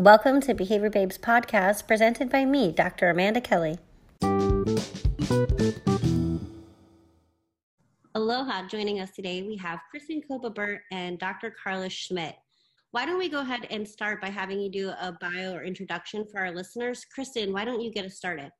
Welcome to Behavior Babes podcast presented by me, Dr. Amanda Kelly. Aloha, joining us today, we have Kristen Koba-Burt and Dr. Carla Schmidt. Why don't we go ahead and start by having you do a bio or introduction for our listeners? Kristen, why don't you get us started?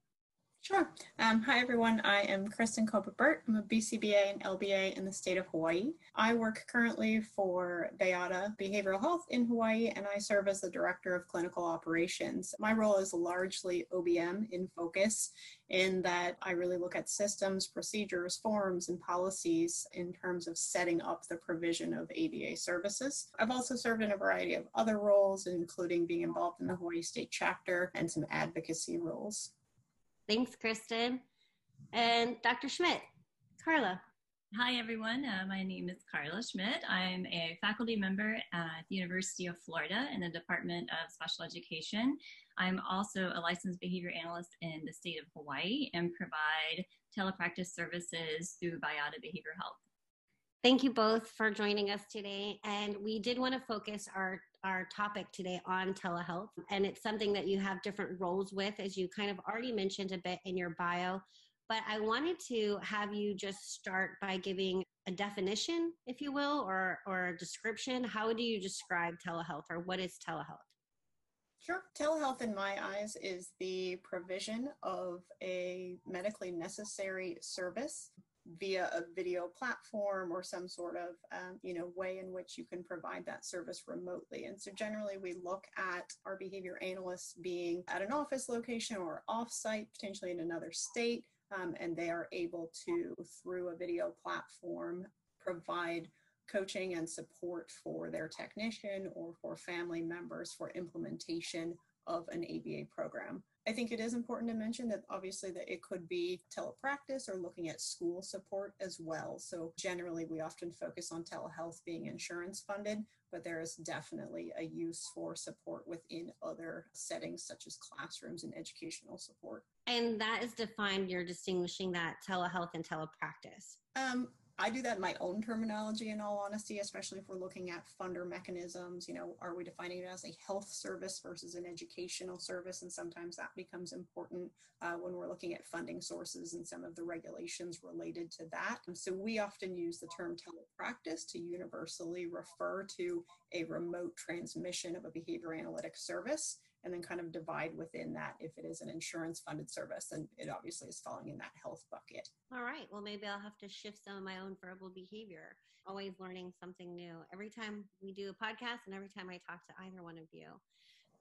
Sure. Um, hi, everyone. I am Kristen Koba-Burt. I'm a BCBA and LBA in the state of Hawaii. I work currently for Bayada Behavioral Health in Hawaii, and I serve as the Director of Clinical Operations. My role is largely OBM in focus, in that I really look at systems, procedures, forms, and policies in terms of setting up the provision of ABA services. I've also served in a variety of other roles, including being involved in the Hawaii State Chapter and some advocacy roles. Thanks, Kristen. And Dr. Schmidt, Carla. Hi, everyone. Uh, my name is Carla Schmidt. I'm a faculty member at the University of Florida in the Department of Special Education. I'm also a licensed behavior analyst in the state of Hawaii and provide telepractice services through Bayada Behavioral Health. Thank you both for joining us today. And we did want to focus our, our topic today on telehealth. And it's something that you have different roles with, as you kind of already mentioned a bit in your bio. But I wanted to have you just start by giving a definition, if you will, or, or a description. How do you describe telehealth or what is telehealth? Sure. Telehealth, in my eyes, is the provision of a medically necessary service via a video platform or some sort of um, you know way in which you can provide that service remotely. And so generally we look at our behavior analysts being at an office location or offsite potentially in another state um, and they are able to through a video platform provide coaching and support for their technician or for family members for implementation of an ABA program. I think it is important to mention that obviously that it could be telepractice or looking at school support as well. So generally we often focus on telehealth being insurance funded, but there is definitely a use for support within other settings such as classrooms and educational support. And that is defined, you're distinguishing that telehealth and telepractice. Um, I do that in my own terminology, in all honesty, especially if we're looking at funder mechanisms. You know, are we defining it as a health service versus an educational service? And sometimes that becomes important uh, when we're looking at funding sources and some of the regulations related to that. And so we often use the term telepractice to universally refer to a remote transmission of a behavior analytics service and then kind of divide within that if it is an insurance funded service and it obviously is falling in that health bucket. All right. Well maybe i'll have to shift some of my own verbal behavior. Always learning something new. Every time we do a podcast and every time i talk to either one of you.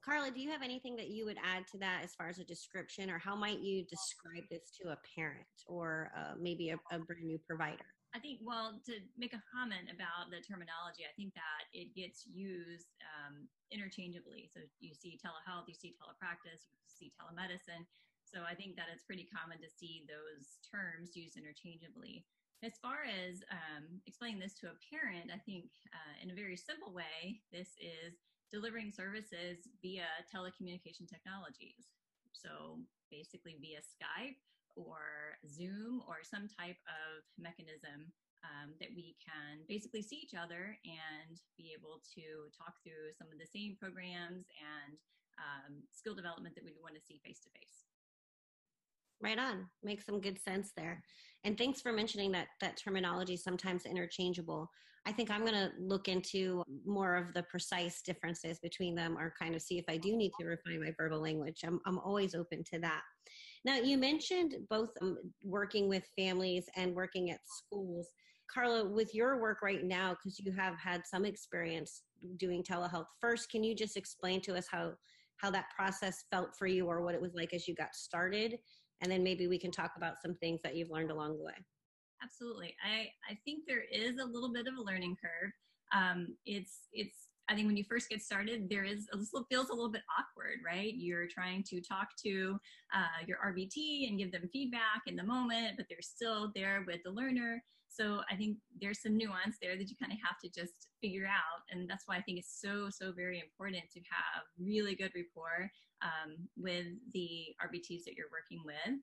Carla do you have anything that you would add to that as far as a description or how might you describe this to a parent or uh, maybe a, a brand new provider I think, well, to make a comment about the terminology, I think that it gets used um, interchangeably. So you see telehealth, you see telepractice, you see telemedicine. So I think that it's pretty common to see those terms used interchangeably. As far as um, explaining this to a parent, I think uh, in a very simple way, this is delivering services via telecommunication technologies. So basically via Skype or Zoom or some type of mechanism um, that we can basically see each other and be able to talk through some of the same programs and um, skill development that we want to see face to face. Right on. Makes some good sense there. And thanks for mentioning that that terminology sometimes interchangeable. I think I'm going to look into more of the precise differences between them or kind of see if I do need to refine my verbal language. I'm, I'm always open to that. Now, you mentioned both um, working with families and working at schools. Carla, with your work right now, because you have had some experience doing telehealth, first, can you just explain to us how how that process felt for you or what it was like as you got started? And then maybe we can talk about some things that you've learned along the way. Absolutely. I, I think there is a little bit of a learning curve. Um, it's it's I think when you first get started, there is a little, feels a little bit awkward, right? You're trying to talk to uh, your RBT and give them feedback in the moment, but they're still there with the learner. So I think there's some nuance there that you kind of have to just figure out. And that's why I think it's so, so very important to have really good rapport um, with the RBTs that you're working with.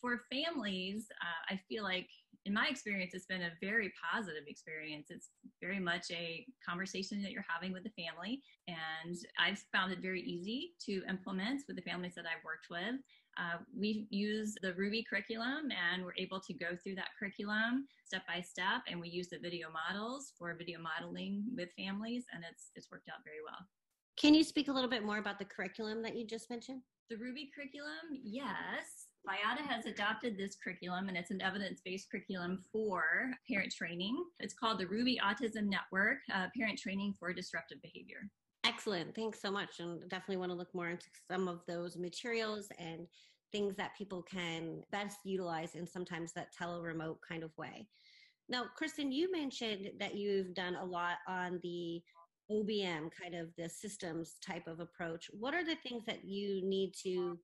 for families, uh, I feel like in my experience, it's been a very positive experience. It's very much a conversation that you're having with the family. And I've found it very easy to implement with the families that I've worked with. Uh, we use the RUBI curriculum and we're able to go through that curriculum step by step. And we use the video models for video modeling with families, and it's, it's worked out very well. Can you speak a little bit more about the curriculum that you just mentioned? The RUBI curriculum, yes. Bayada has adopted this curriculum and it's an evidence based curriculum for parent training. It's called the RUBI Autism Network uh, Parent Training for Disruptive Behavior. Excellent. Thanks so much. And definitely want to look more into some of those materials and things that people can best utilize in sometimes that tele-remote kind of way. Now, Kristen, you mentioned that you've done a lot on the OBM kind of the systems type of approach. What are the things that you need to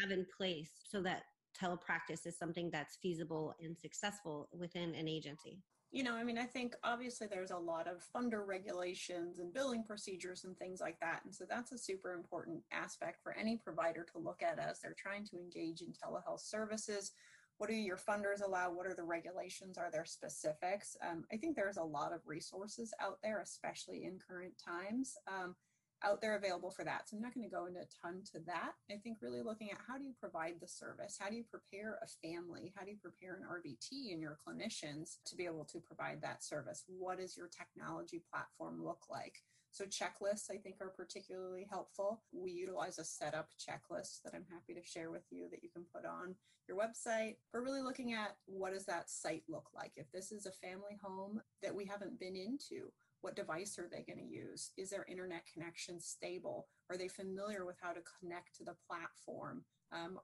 have in place so that telepractice is something that's feasible and successful within an agency? You know, I mean, I think obviously there's a lot of funder regulations and billing procedures and things like that. And so that's a super important aspect for any provider to look at as they're trying to engage in telehealth services. What do your funders allow? What are the regulations? Are there specifics? Um, I think there's a lot of resources out there, especially in current times. Um, out there available for that. So I'm not going to go into a ton to that. I think really looking at how do you provide the service? How do you prepare a family? How do you prepare an RBT and your clinicians to be able to provide that service? What does your technology platform look like? So checklists I think are particularly helpful. We utilize a setup checklist that I'm happy to share with you that you can put on your website. We're really looking at what does that site look like? If this is a family home that we haven't been into, what device are they going to use? Is their internet connection stable? Are they familiar with how to connect to the platform? Um,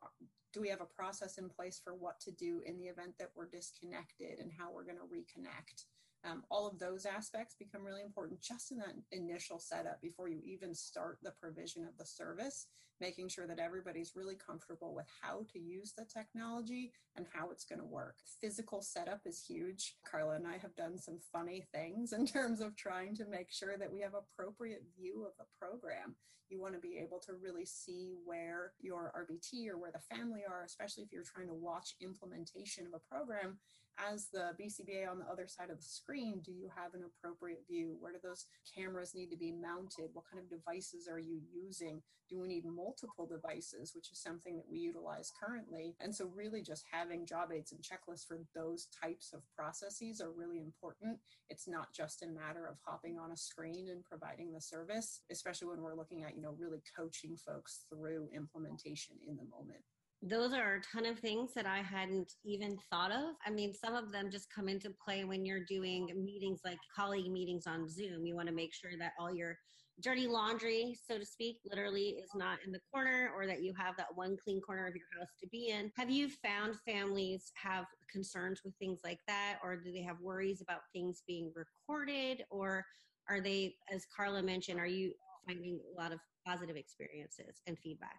do we have a process in place for what to do in the event that we're disconnected and how we're going to reconnect? Um, all of those aspects become really important just in that initial setup before you even start the provision of the service, making sure that everybody's really comfortable with how to use the technology and how it's going to work. Physical setup is huge. Carla and I have done some funny things in terms of trying to make sure that we have appropriate view of the program. You want to be able to really see where your RBT or where the family are, especially if you're trying to watch implementation of a program as the BCBA on the other side of the screen, do you have an appropriate view? Where do those cameras need to be mounted? What kind of devices are you using? Do we need multiple devices, which is something that we utilize currently? And so, really, just having job aids and checklists for those types of processes are really important. It's not just a matter of hopping on a screen and providing the service, especially when we're looking at, you know, really coaching folks through implementation in the moment those are a ton of things that I hadn't even thought of. I mean, some of them just come into play when you're doing meetings like colleague meetings on Zoom. You want to make sure that all your dirty laundry, so to speak, literally is not in the corner or that you have that one clean corner of your house to be in. Have you found families have concerns with things like that or do they have worries about things being recorded or are they as Carla mentioned, are you finding a lot of positive experiences and feedback?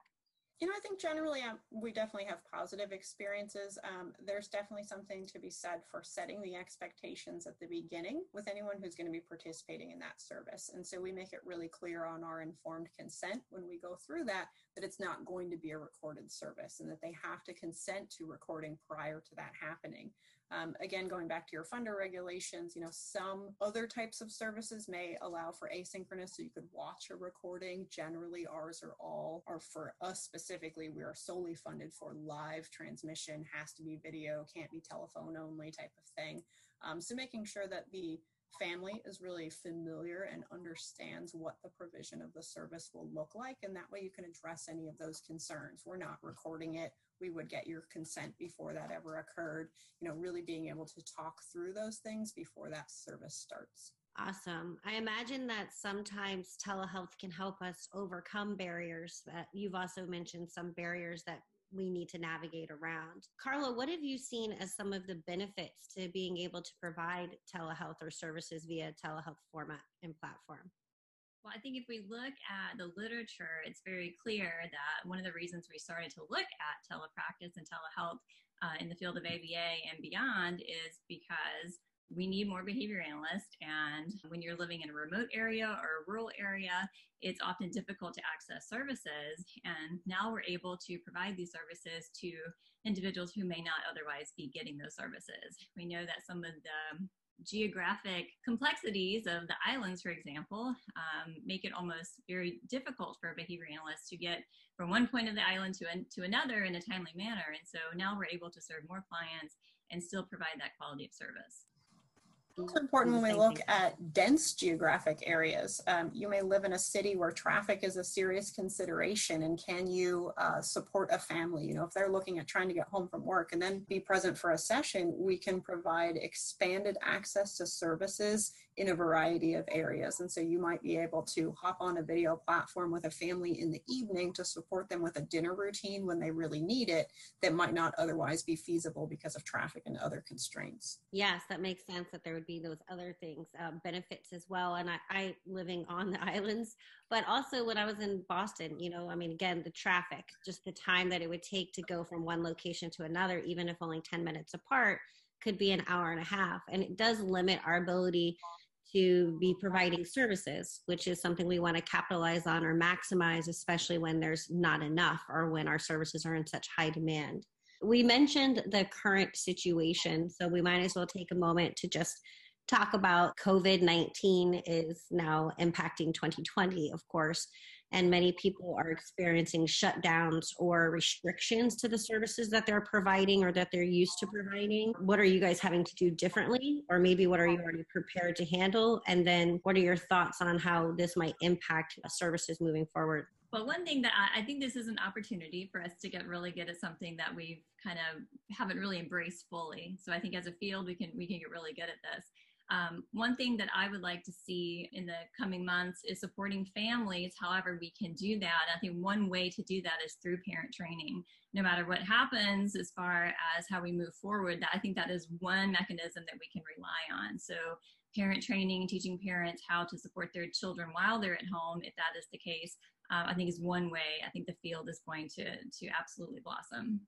You know, I think generally um, we definitely have positive experiences. Um, there's definitely something to be said for setting the expectations at the beginning with anyone who's going to be participating in that service. And so we make it really clear on our informed consent when we go through that that it's not going to be a recorded service and that they have to consent to recording prior to that happening. Um, again, going back to your funder regulations, you know, some other types of services may allow for asynchronous, so you could watch a recording. Generally, ours are all, or for us specifically, we are solely funded for live transmission, has to be video, can't be telephone only type of thing. Um, so making sure that the family is really familiar and understands what the provision of the service will look like. And that way you can address any of those concerns. We're not recording it. We would get your consent before that ever occurred. You know, really being able to talk through those things before that service starts. Awesome. I imagine that sometimes telehealth can help us overcome barriers that you've also mentioned some barriers that we need to navigate around. Carla, what have you seen as some of the benefits to being able to provide telehealth or services via telehealth format and platform? Well, I think if we look at the literature, it's very clear that one of the reasons we started to look at telepractice and telehealth uh, in the field of ABA and beyond is because we need more behavior analysts. And when you're living in a remote area or a rural area, it's often difficult to access services. And now we're able to provide these services to individuals who may not otherwise be getting those services. We know that some of the geographic complexities of the islands, for example, um, make it almost very difficult for a behavior analyst to get from one point of the island to, an, to another in a timely manner. And so now we're able to serve more clients and still provide that quality of service. It's important when we look at dense geographic areas. Um, you may live in a city where traffic is a serious consideration, and can you uh, support a family? You know, if they're looking at trying to get home from work and then be present for a session, we can provide expanded access to services in a variety of areas. And so you might be able to hop on a video platform with a family in the evening to support them with a dinner routine when they really need it that might not otherwise be feasible because of traffic and other constraints. Yes, that makes sense that there would be those other things, uh, benefits as well. And I, I living on the islands, but also when I was in Boston, you know, I mean, again, the traffic, just the time that it would take to go from one location to another, even if only 10 minutes apart, could be an hour and a half. And it does limit our ability to be providing services, which is something we want to capitalize on or maximize, especially when there's not enough or when our services are in such high demand. We mentioned the current situation, so we might as well take a moment to just talk about COVID 19 is now impacting 2020, of course and many people are experiencing shutdowns or restrictions to the services that they're providing or that they're used to providing. What are you guys having to do differently? Or maybe what are you already prepared to handle? And then what are your thoughts on how this might impact services moving forward? Well, one thing that I, I think this is an opportunity for us to get really good at something that we've kind of haven't really embraced fully. So I think as a field, we can we can get really good at this. Um, one thing that I would like to see in the coming months is supporting families however we can do that. I think one way to do that is through parent training. No matter what happens as far as how we move forward, I think that is one mechanism that we can rely on. So parent training, teaching parents how to support their children while they're at home, if that is the case, uh, I think is one way I think the field is going to to absolutely blossom.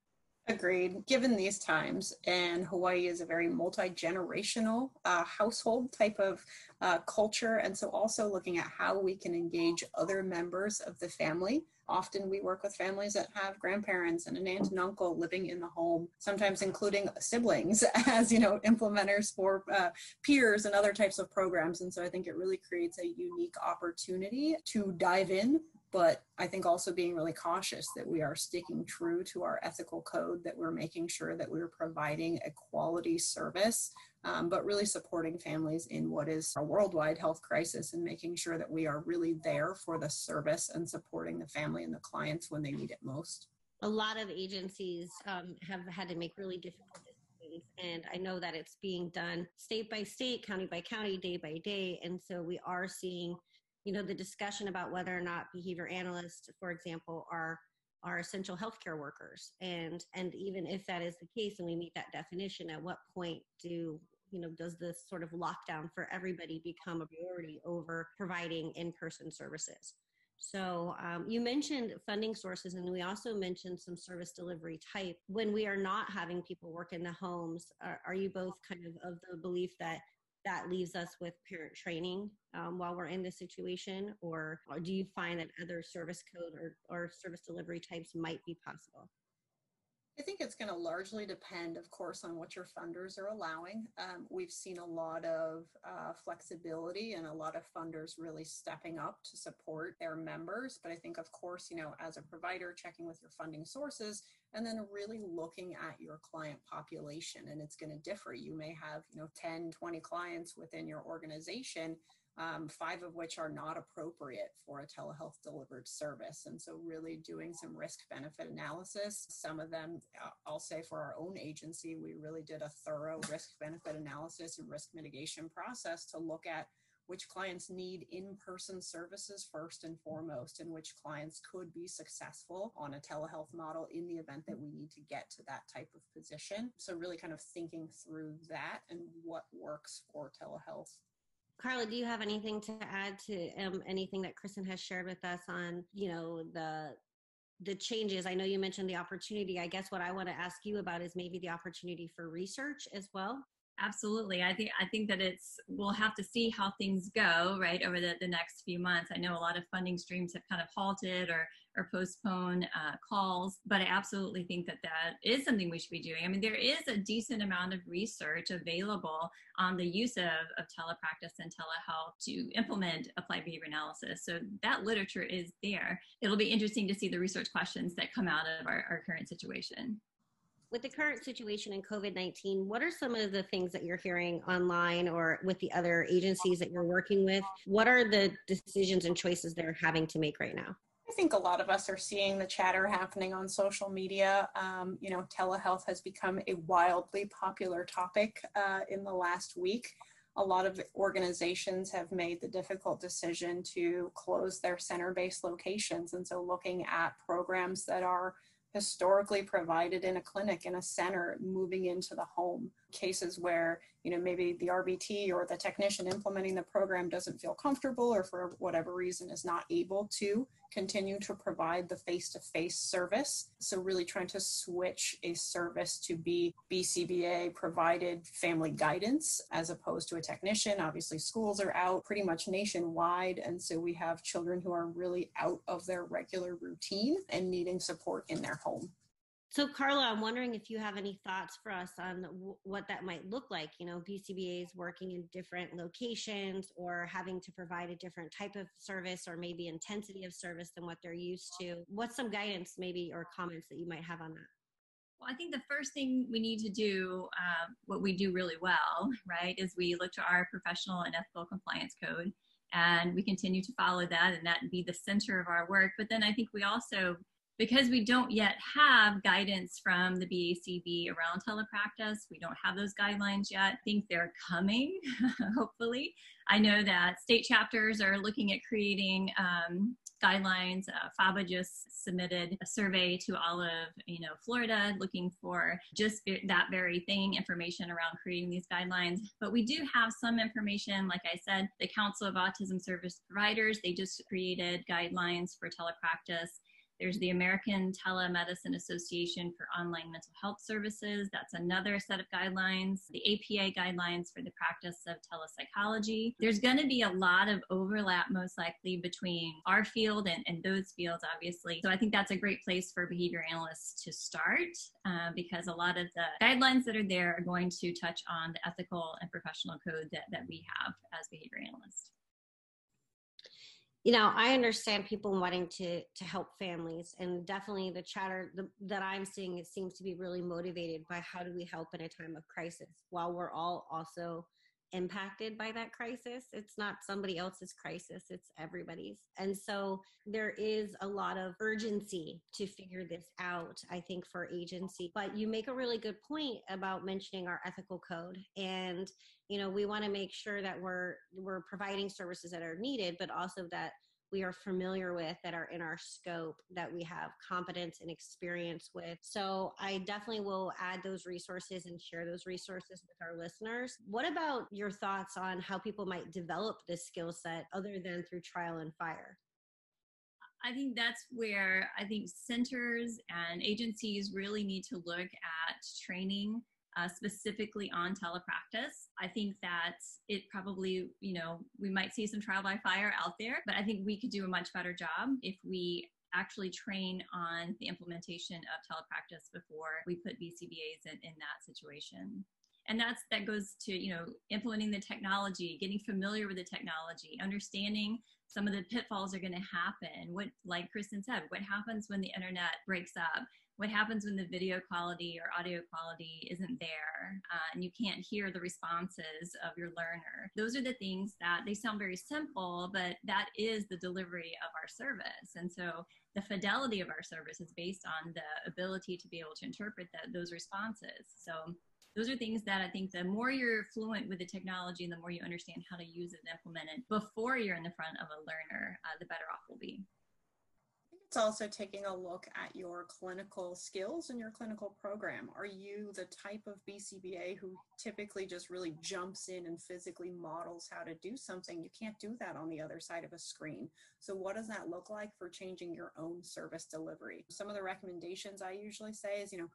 Agreed. Given these times, and Hawaii is a very multi generational uh, household type of uh, culture, and so also looking at how we can engage other members of the family. Often we work with families that have grandparents and an aunt and uncle living in the home, sometimes including siblings as you know implementers for uh, peers and other types of programs. And so I think it really creates a unique opportunity to dive in but I think also being really cautious that we are sticking true to our ethical code, that we're making sure that we're providing a quality service, um, but really supporting families in what is a worldwide health crisis and making sure that we are really there for the service and supporting the family and the clients when they need it most. A lot of agencies um, have had to make really difficult decisions, and I know that it's being done state by state, county by county, day by day, and so we are seeing you know the discussion about whether or not behavior analysts for example are are essential healthcare workers. And and even if that is the case and we meet that definition at what point do you know does this sort of lockdown for everybody become a priority over providing in-person services? So um, you mentioned funding sources and we also mentioned some service delivery type. When we are not having people work in the homes are, are you both kind of of the belief that that leaves us with parent training um, while we're in this situation? Or, or, do you find that other service code or, or service delivery types might be possible I think it's going to largely depend, of course, on what your funders are allowing. Um, we've seen a lot of uh, flexibility and a lot of funders really stepping up to support their members. But I think, of course, you know, as a provider, checking with your funding sources and then really looking at your client population. And it's going to differ. You may have, you know, 10, 20 clients within your organization um, five of which are not appropriate for a telehealth delivered service. And so, really doing some risk benefit analysis. Some of them, uh, I'll say for our own agency, we really did a thorough risk benefit analysis and risk mitigation process to look at which clients need in person services first and foremost, and which clients could be successful on a telehealth model in the event that we need to get to that type of position. So, really kind of thinking through that and what works for telehealth Carla, do you have anything to add to um, anything that Kristen has shared with us on, you know, the the changes? I know you mentioned the opportunity. I guess what I want to ask you about is maybe the opportunity for research as well. Absolutely. I think I think that it's we'll have to see how things go right over the, the next few months. I know a lot of funding streams have kind of halted or or postpone uh, calls, but I absolutely think that that is something we should be doing. I mean, there is a decent amount of research available on the use of, of telepractice and telehealth to implement applied behavior analysis. So that literature is there. It'll be interesting to see the research questions that come out of our, our current situation with the current situation in COVID 19, what are some of the things that you're hearing online or with the other agencies that you're working with? What are the decisions and choices they're having to make right now? I think a lot of us are seeing the chatter happening on social media. Um, you know, telehealth has become a wildly popular topic uh, in the last week. A lot of organizations have made the difficult decision to close their center based locations. And so, looking at programs that are historically provided in a clinic in a center moving into the home cases where you know maybe the rbt or the technician implementing the program doesn't feel comfortable or for whatever reason is not able to continue to provide the face-to-face service. So really trying to switch a service to be bcba provided family guidance as opposed to a technician. Obviously schools are out pretty much nationwide and so we have children who are really out of their regular routine and needing support in their home so, Carla, I'm wondering if you have any thoughts for us on w- what that might look like. You know, BCBAs working in different locations or having to provide a different type of service or maybe intensity of service than what they're used to. What's some guidance, maybe, or comments that you might have on that? Well, I think the first thing we need to do, uh, what we do really well, right, is we look to our professional and ethical compliance code and we continue to follow that and that be the center of our work. But then I think we also because we don't yet have guidance from the BACB around telepractice, we don't have those guidelines yet. I think they're coming, hopefully. I know that state chapters are looking at creating um, guidelines. Uh, FABA just submitted a survey to all of you know Florida, looking for just that very thing, information around creating these guidelines. But we do have some information. Like I said, the Council of Autism Service Providers they just created guidelines for telepractice. There's the American Telemedicine Association for Online Mental Health Services. That's another set of guidelines. The APA guidelines for the practice of telepsychology. There's going to be a lot of overlap, most likely, between our field and, and those fields, obviously. So I think that's a great place for behavior analysts to start uh, because a lot of the guidelines that are there are going to touch on the ethical and professional code that, that we have as behavior analysts you know i understand people wanting to to help families and definitely the chatter the, that i'm seeing it seems to be really motivated by how do we help in a time of crisis while we're all also impacted by that crisis. It's not somebody else's crisis it's everybody's. And so there is a lot of urgency to figure this out i think for agency. But you make a really good point about mentioning our ethical code. And you know we want to make sure that we're we're providing services that are needed but also that we are familiar with that are in our scope that we have competence and experience with. So i definitely will add those resources and share those resources with our listeners. What about your thoughts on how people might develop this skill set other than through trial and fire? I think that's where I think centers and agencies really need to look at training uh, specifically on telepractice. I think that it probably, you know, we might see some trial by fire out there, but I think we could do a much better job if we actually train on the implementation of telepractice before we put BCBAs in, in that situation. And that's that goes to you know implementing the technology getting familiar with the technology understanding some of the pitfalls are going to happen. What like kristen said what happens when the internet breaks up what happens when the video quality or audio quality isn't there uh, and you can't hear the responses of your learner. Those are the things that they sound very simple but that is the delivery of our service. And so the fidelity of our service is based on the ability to be able to interpret that, those responses. So those are things that I think the more you're fluent with the technology and the more you understand how to use it and implement it before you're in the front of a learner, uh, the better off we'll be. It's also taking a look at your clinical skills and your clinical program. Are you the type of BCBA who typically just really jumps in and physically models how to do something? You can't do that on the other side of a screen. So, what does that look like for changing your own service delivery? Some of the recommendations I usually say is, you know,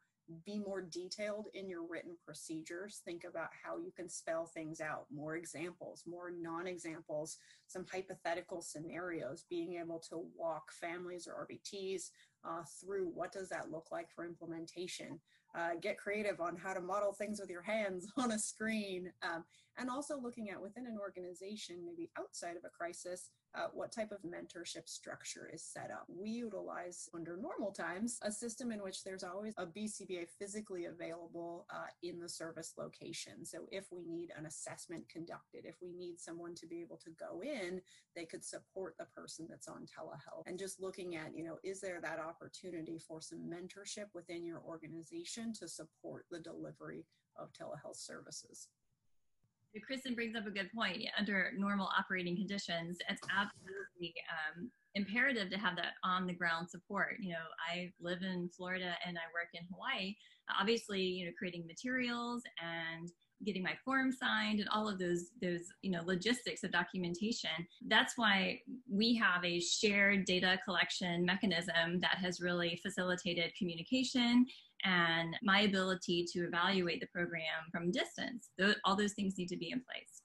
be more detailed in your written procedures. Think about how you can spell things out, more examples, more non examples, some hypothetical scenarios, being able to walk families or RBTs uh, through what does that look like for implementation. Uh, get creative on how to model things with your hands on a screen. Um, and also looking at within an organization, maybe outside of a crisis, uh, what type of mentorship structure is set up. We utilize, under normal times, a system in which there's always a BCBA physically available uh, in the service location. So if we need an assessment conducted, if we need someone to be able to go in, they could support the person that's on telehealth. And just looking at, you know, is there that opportunity for some mentorship within your organization to support the delivery of telehealth services? Kristen brings up a good point. Under normal operating conditions, it's absolutely um, imperative to have that on the ground support. You know, I live in Florida and I work in Hawaii. Obviously, you know, creating materials and getting my form signed and all of those those you know logistics of documentation that's why we have a shared data collection mechanism that has really facilitated communication and my ability to evaluate the program from distance. all those things need to be in place.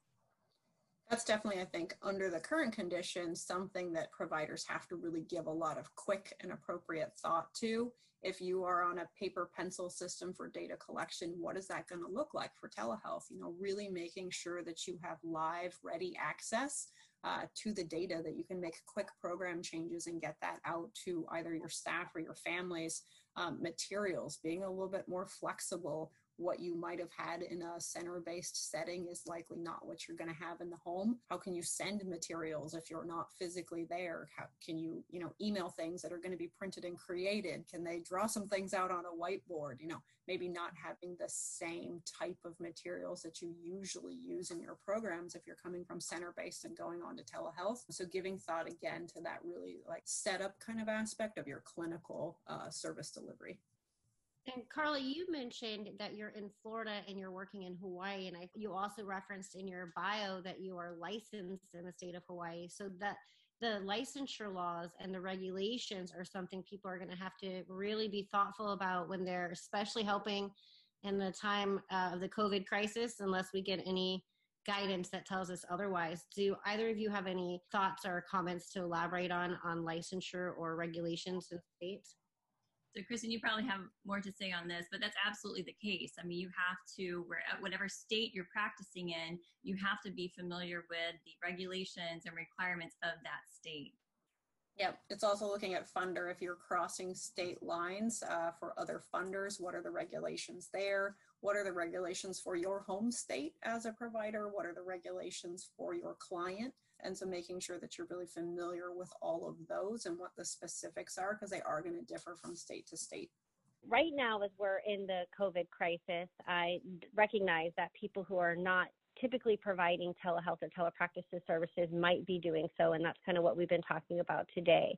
That's definitely, I think, under the current conditions, something that providers have to really give a lot of quick and appropriate thought to. If you are on a paper pencil system for data collection, what is that going to look like for telehealth? You know, really making sure that you have live, ready access uh, to the data that you can make quick program changes and get that out to either your staff or your families um, materials, being a little bit more flexible. What you might have had in a center based setting is likely not what you're going to have in the home. How can you send materials if you're not physically there? How can you, you know, email things that are going to be printed and created? Can they draw some things out on a whiteboard? You know, maybe not having the same type of materials that you usually use in your programs if you're coming from center based and going on to telehealth. So giving thought again to that really like setup kind of aspect of your clinical uh, service delivery. And Carla, you mentioned that you're in Florida and you're working in Hawaii, and I, you also referenced in your bio that you are licensed in the state of Hawaii. So that the licensure laws and the regulations are something people are going to have to really be thoughtful about when they're especially helping in the time uh, of the COVID crisis, unless we get any guidance that tells us otherwise. Do either of you have any thoughts or comments to elaborate on on licensure or regulations in states? So, Kristen, you probably have more to say on this, but that's absolutely the case. I mean, you have to, where, whatever state you're practicing in, you have to be familiar with the regulations and requirements of that state. Yep, it's also looking at funder. If you're crossing state lines uh, for other funders, what are the regulations there? What are the regulations for your home state as a provider? What are the regulations for your client? And so making sure that you're really familiar with all of those and what the specifics are, because they are going to differ from state to state. Right now, as we're in the COVID crisis, I recognize that people who are not typically providing telehealth or telepractice services might be doing so, and that's kind of what we've been talking about today.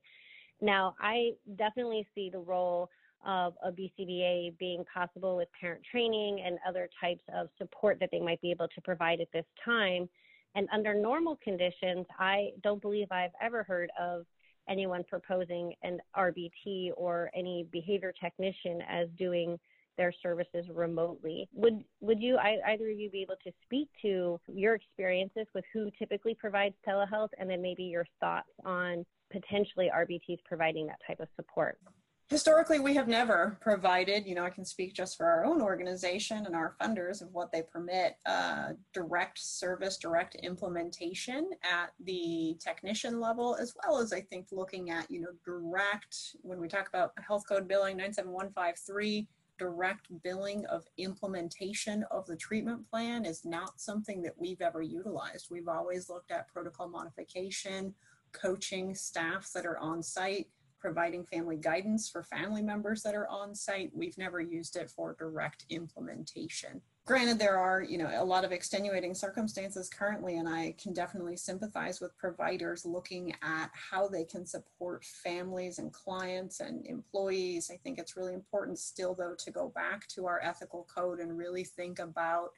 Now, I definitely see the role of a BCBA being possible with parent training and other types of support that they might be able to provide at this time and under normal conditions, I don't believe I've ever heard of anyone proposing an RBT or any behavior technician as doing their services remotely. Would would you either of you be able to speak to your experiences with who typically provides telehealth and then maybe your thoughts on potentially RBTs providing that type of support? Historically we have never provided you know i can speak just for our own organization and our funders of what they permit uh, direct service direct implementation at the technician level as well as i think looking at you know direct when we talk about health code billing 97153 direct billing of implementation of the treatment plan is not something that we've ever utilized. We've always looked at protocol modification coaching staff that are on site providing family guidance for family members that are on site. We've never used it for direct implementation. Granted, there are, you know, a lot of extenuating circumstances currently, and I can definitely sympathize with providers looking at how they can support families and clients and employees. I think it's really important still, though, to go back to our ethical code and really think about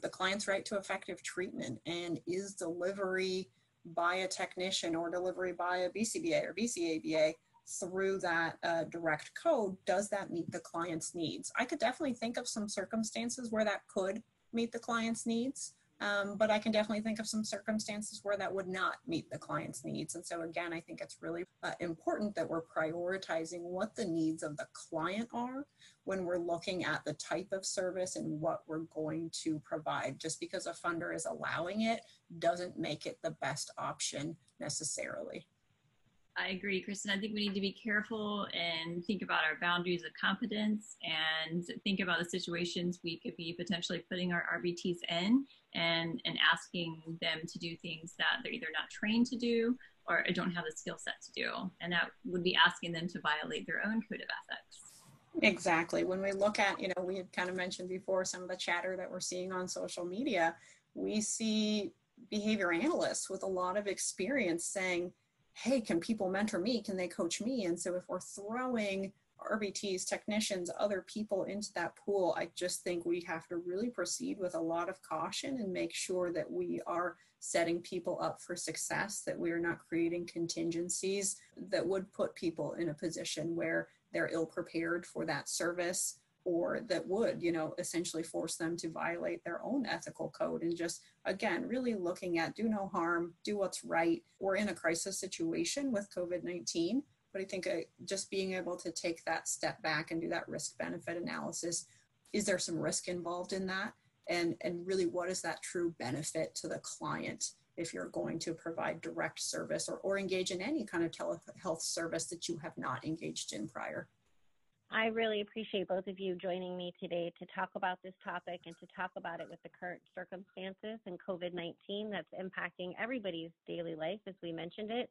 the client's right to effective treatment and is delivery by a technician or delivery by a BCBA or BCABA through that uh, direct code, does that meet the client's needs? I could definitely think of some circumstances where that could meet the client's needs. Um, but I can definitely think of some circumstances where that would not meet the client's needs. And so, again, I think it's really uh, important that we're prioritizing what the needs of the client are when we're looking at the type of service and what we're going to provide. Just because a funder is allowing it doesn't make it the best option necessarily. I agree, Kristen. I think we need to be careful and think about our boundaries of competence and think about the situations we could be potentially putting our RBTs in and, and asking them to do things that they're either not trained to do or don't have the skill set to do. And that would be asking them to violate their own code of ethics. Exactly. When we look at, you know, we had kind of mentioned before some of the chatter that we're seeing on social media, we see behavior analysts with a lot of experience saying, hey, can people mentor me? Can they coach me? And so if we're throwing RBTs, technicians, other people into that pool, I just think we have to really proceed with a lot of caution and make sure that we are setting people up for success, that we are not creating contingencies that would put people in a position where they're ill prepared for that service or that would, you know, essentially force them to violate their own ethical code and just, again, really looking at do no harm, do what's right. We're in a crisis situation with COVID 19, but I think uh, just being able to take that step back and do that risk benefit analysis is there some risk involved in that? And, and really, what is that true benefit to the client if you're going to provide direct service or, or engage in any kind of telehealth service that you have not engaged in prior? I really appreciate both of you joining me today to talk about this topic and to talk about it with the current circumstances and COVID 19 that's impacting everybody's daily life, as we mentioned it,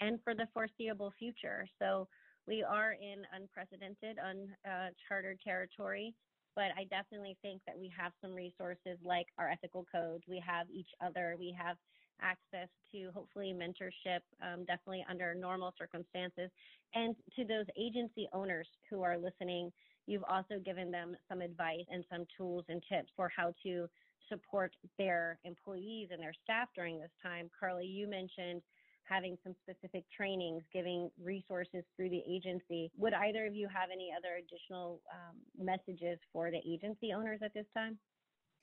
and for the foreseeable future. So, we are in unprecedented, uncharted territory, but I definitely think that we have some resources like our ethical code. We have each other. We have access to hopefully mentorship, um, definitely under normal circumstances. And to those agency owners who are listening, you've also given them some advice and some tools and tips for how to support their employees and their staff during this time. Carly, you mentioned having some specific trainings, giving resources through the agency. Would either of you have any other additional um, messages for the agency owners at this time?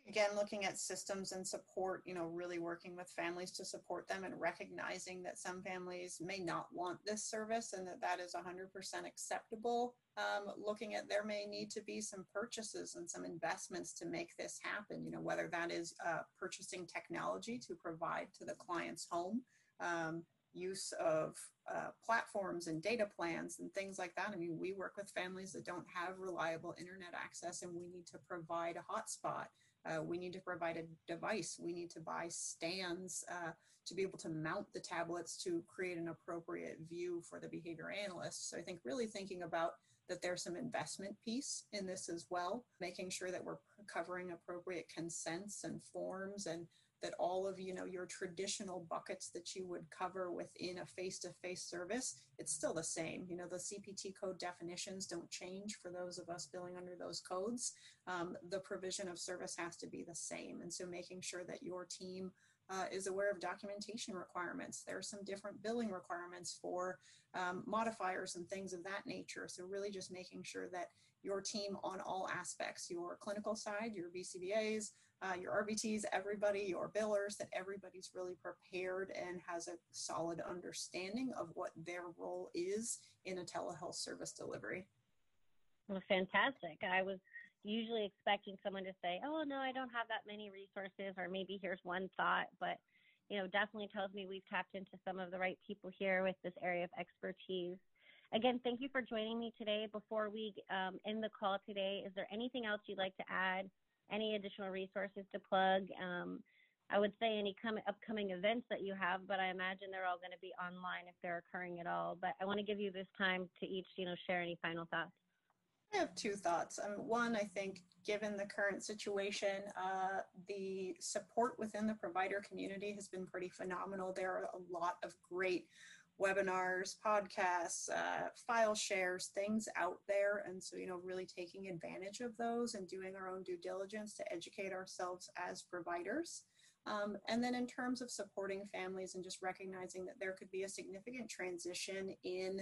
Again looking at systems and support you know really working with families to support them and recognizing that some families may not want this service and that that is 100% acceptable um, looking at there may need to be some purchases and some investments to make this happen you know whether that is uh, purchasing technology to provide to the client's home um, use of uh, platforms and data plans and things like that. I mean, we work with families that don't have reliable internet access, and we need to provide a hotspot. Uh, we need to provide a device. We need to buy stands uh, to be able to mount the tablets to create an appropriate view for the behavior analyst. So I think really thinking about that there's some investment piece in this as well, making sure that we're covering appropriate consents and forms and that all of you know your traditional buckets that you would cover within a face-to-face service it's still the same you know the cpt code definitions don't change for those of us billing under those codes um, the provision of service has to be the same and so making sure that your team uh, is aware of documentation requirements. There are some different billing requirements for um, modifiers and things of that nature. So really just making sure that your team on all aspects, your clinical side, your BCBAs, uh, your RBTs, everybody, your billers, that everybody's really prepared and has a solid understanding of what their role is in a telehealth service delivery. Well, fantastic. I was usually expecting someone to say, oh, no, I don't have that many resources, or maybe here's one thought, but you know, definitely tells me we've tapped into some of the right people here with this area of expertise. Again, thank you for joining me today. Before we um, end the call today, is there anything else you'd like to add any additional resources to plug. Um, I would say any com- upcoming events that you have, but I imagine they're all going to be online if they're occurring at all. But I want to give you this time to each, you know, share any final thoughts. I have two thoughts. Um, one, I think given the current situation, uh, the support within the provider community has been pretty phenomenal. There are a lot of great webinars, podcasts, uh, file shares, things out there. And so, you know, really taking advantage of those and doing our own due diligence to educate ourselves as providers. Um, and then in terms of supporting families and just recognizing that there could be a significant transition in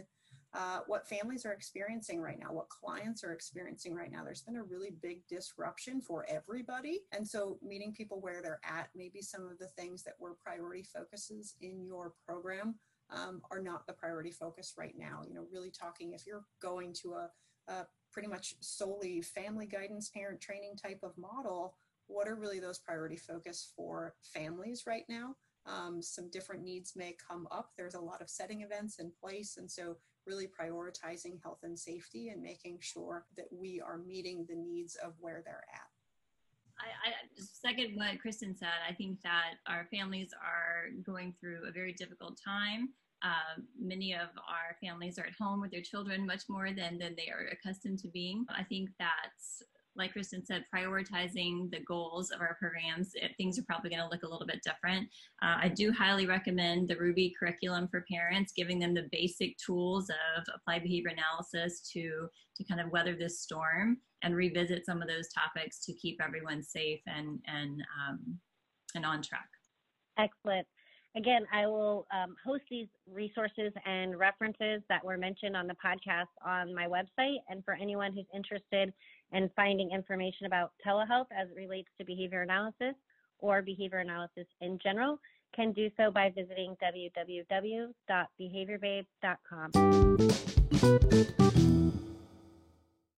uh, what families are experiencing right now, what clients are experiencing right now. There's been a really big disruption for everybody. And so, meeting people where they're at, maybe some of the things that were priority focuses in your program um, are not the priority focus right now. You know, really talking if you're going to a, a pretty much solely family guidance, parent training type of model, what are really those priority focus for families right now? Um, some different needs may come up. There's a lot of setting events in place. And so, really prioritizing health and safety and making sure that we are meeting the needs of where they're at. I, I second what Kristen said. I think that our families are going through a very difficult time. Uh, many of our families are at home with their children much more than, than they are accustomed to being. I think that like Kristen said, prioritizing the goals of our programs, it, things are probably going to look a little bit different. Uh, I do highly recommend the RUBI curriculum for parents, giving them the basic tools of applied behavior analysis to to kind of weather this storm and revisit some of those topics to keep everyone safe and and um, and on track. Excellent. Again, I will um, host these resources and references that were mentioned on the podcast on my website. And for anyone who's interested in finding information about telehealth as it relates to behavior analysis or behavior analysis in general, can do so by visiting www.behaviorbabe.com.